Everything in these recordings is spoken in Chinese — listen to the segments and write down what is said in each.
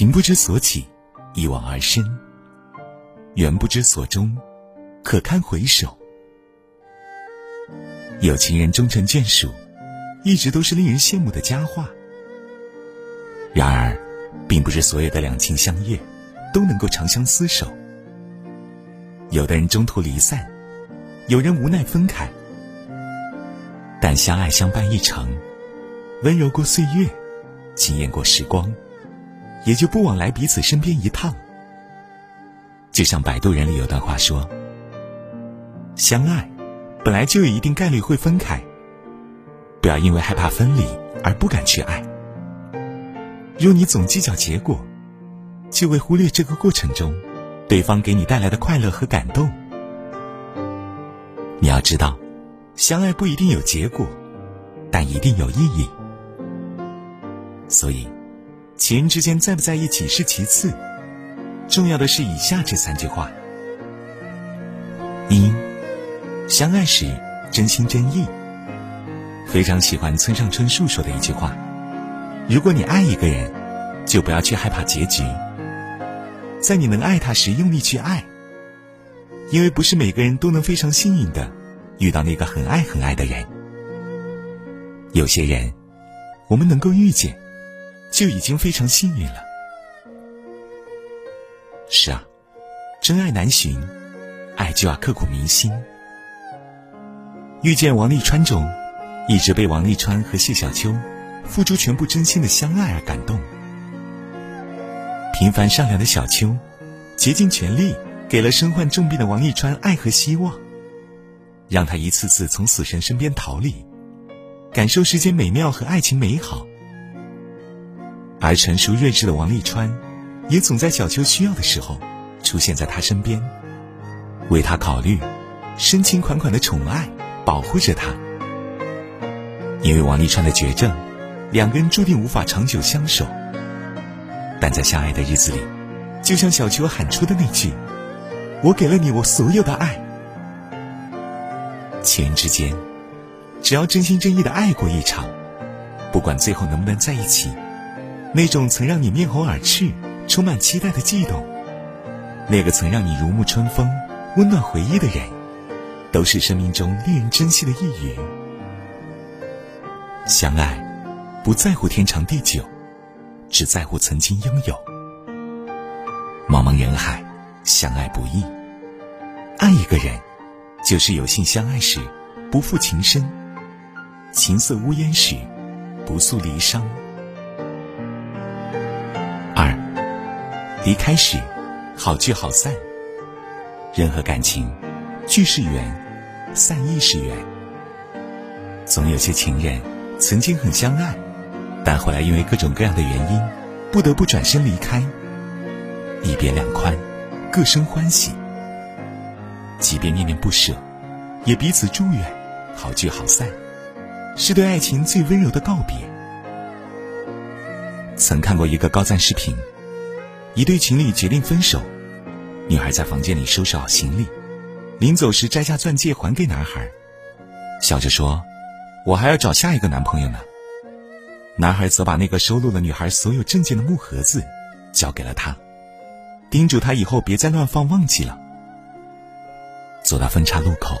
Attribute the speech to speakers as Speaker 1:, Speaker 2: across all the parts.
Speaker 1: 情不知所起，一往而深；缘不知所终，可堪回首。有情人终成眷属，一直都是令人羡慕的佳话。然而，并不是所有的两情相悦都能够长相厮守。有的人中途离散，有人无奈分开，但相爱相伴一程，温柔过岁月，惊艳过时光，也就不枉来彼此身边一趟。就像《摆渡人》里有段话说：“相爱。”本来就有一定概率会分开，不要因为害怕分离而不敢去爱。若你总计较结果，就会忽略这个过程中对方给你带来的快乐和感动。你要知道，相爱不一定有结果，但一定有意义。所以，情人之间在不在一起是其次，重要的是以下这三句话：一。相爱时，真心真意。非常喜欢村上春树说的一句话：“如果你爱一个人，就不要去害怕结局，在你能爱他时用力去爱。因为不是每个人都能非常幸运的遇到那个很爱很爱的人。有些人，我们能够遇见，就已经非常幸运了。是啊，真爱难寻，爱就要刻骨铭心。”遇见王沥川中，一直被王沥川和谢小秋付出全部真心的相爱而感动。平凡善良的小秋，竭尽全力给了身患重病的王沥川爱和希望，让他一次次从死神身边逃离，感受世间美妙和爱情美好。而成熟睿智的王沥川，也总在小秋需要的时候出现在他身边，为他考虑，深情款款的宠爱。保护着他，因为王沥川的绝症，两个人注定无法长久相守。但在相爱的日子里，就像小秋喊出的那句：“我给了你我所有的爱。”情人之间，只要真心真意的爱过一场，不管最后能不能在一起，那种曾让你面红耳赤、充满期待的悸动，那个曾让你如沐春风、温暖回忆的人。都是生命中令人珍惜的一语。相爱，不在乎天长地久，只在乎曾经拥有。茫茫人海，相爱不易。爱一个人，就是有幸相爱时，不负情深；情色无烟时，不诉离殇。离开时，好聚好散。任何感情。聚是缘，散亦是缘。总有些情人曾经很相爱，但后来因为各种各样的原因，不得不转身离开。一别两宽，各生欢喜。即便念念不舍，也彼此祝愿好聚好散，是对爱情最温柔的告别。曾看过一个高赞视频，一对情侣决定分手，女孩在房间里收拾好行李。临走时摘下钻戒还给男孩，笑着说：“我还要找下一个男朋友呢。”男孩则把那个收录了女孩所有证件的木盒子交给了他，叮嘱他以后别再乱放，忘记了。走到分岔路口，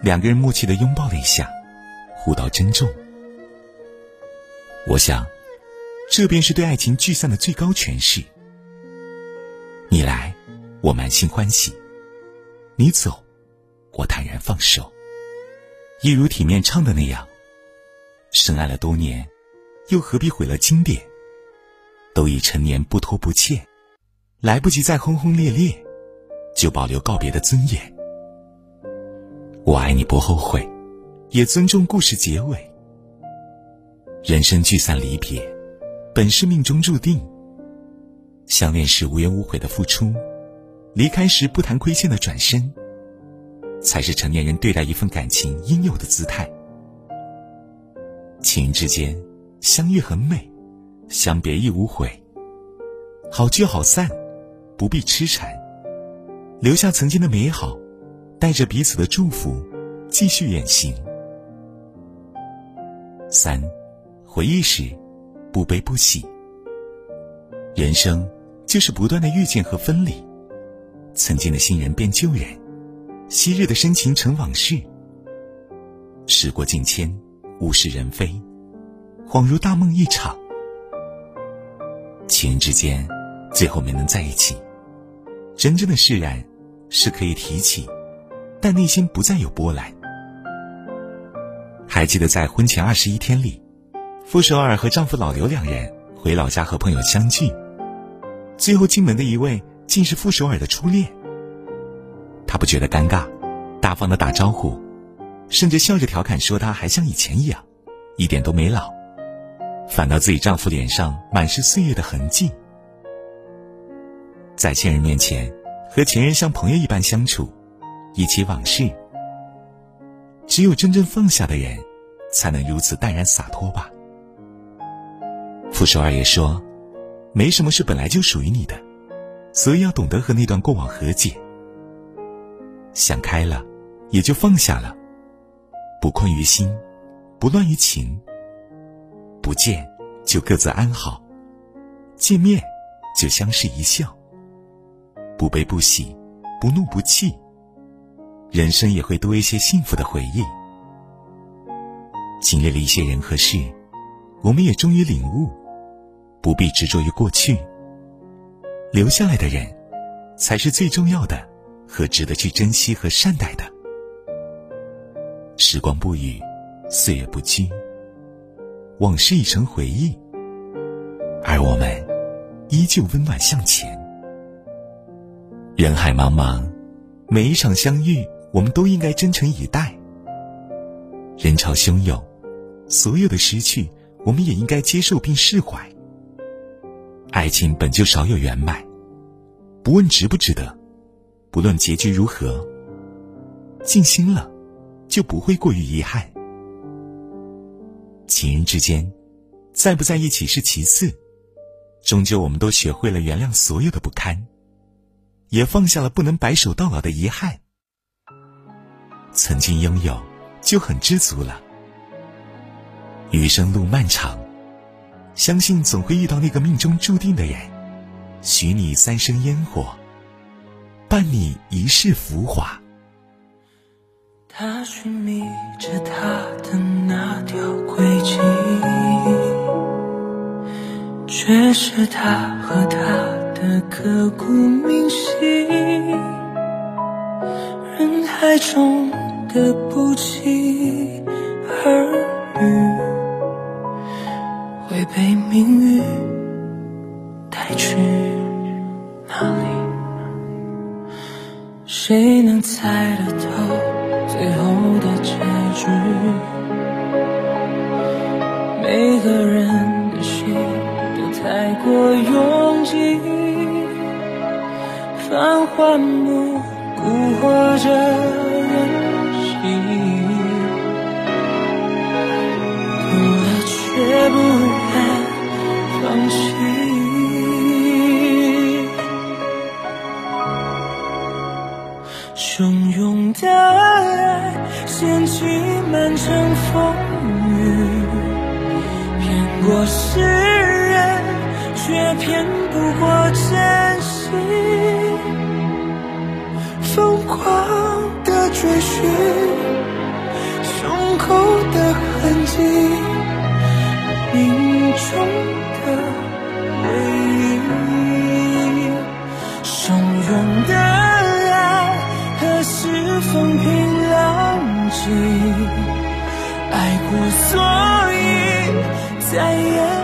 Speaker 1: 两个人默契的拥抱了一下，互道珍重。我想，这便是对爱情聚散的最高诠释。你来，我满心欢喜；你走。我坦然放手，一如体面唱的那样，深爱了多年，又何必毁了经典？都已成年，不拖不欠，来不及再轰轰烈烈，就保留告别的尊严。我爱你不后悔，也尊重故事结尾。人生聚散离别，本是命中注定。相恋时无怨无悔的付出，离开时不谈亏欠的转身。才是成年人对待一份感情应有的姿态。情人之间相遇很美，相别亦无悔。好聚好散，不必痴缠，留下曾经的美好，带着彼此的祝福，继续远行。三，回忆时不悲不喜。人生就是不断的遇见和分离，曾经的新人变旧人，昔日的深情成往事。时过境迁，物是人非，恍如大梦一场。情人之间，最后没能在一起，真正的释然，是可以提起，但内心不再有波澜。还记得在婚前二十一天里，傅首尔和丈夫老刘两人回老家和朋友相聚。最后进门的一位竟是傅首尔的初恋。她不觉得尴尬，大方的打招呼，甚至笑着调侃说：“她还像以前一样，一点都没老，反倒自己丈夫脸上满是岁月的痕迹。”在前人面前，和前任像朋友一般相处，一起往事。只有真正放下的人，才能如此淡然洒脱吧。傅首尔也说。没什么是本来就属于你的，所以要懂得和那段过往和解。想开了，也就放下了，不困于心，不乱于情。不见就各自安好，见面就相视一笑。不悲不喜，不怒不气，人生也会多一些幸福的回忆。经历了一些人和事，我们也终于领悟。不必执着于过去，留下来的人，才是最重要的和值得去珍惜和善待的。时光不语，岁月不居，往事已成回忆，而我们依旧温暖向前。人海茫茫，每一场相遇，我们都应该真诚以待。人潮汹涌，所有的失去，我们也应该接受并释怀。爱情本就少有圆满，不问值不值得，不论结局如何，尽心了，就不会过于遗憾。情人之间，在不在一起是其次，终究我们都学会了原谅所有的不堪，也放下了不能白首到老的遗憾。曾经拥有，就很知足了。余生路漫长。相信总会遇到那个命中注定的人，许你三生烟火，伴你一世浮华。
Speaker 2: 他寻觅着他的那条轨迹，却是他和他的刻骨铭心。人海中的不期被命运带去哪里？谁能猜得透最后的结局？每个人的心都太过拥挤，繁华目蛊惑着人汹涌的爱掀起满城风雨，骗过世人，却骗不过真心。疯狂所以再也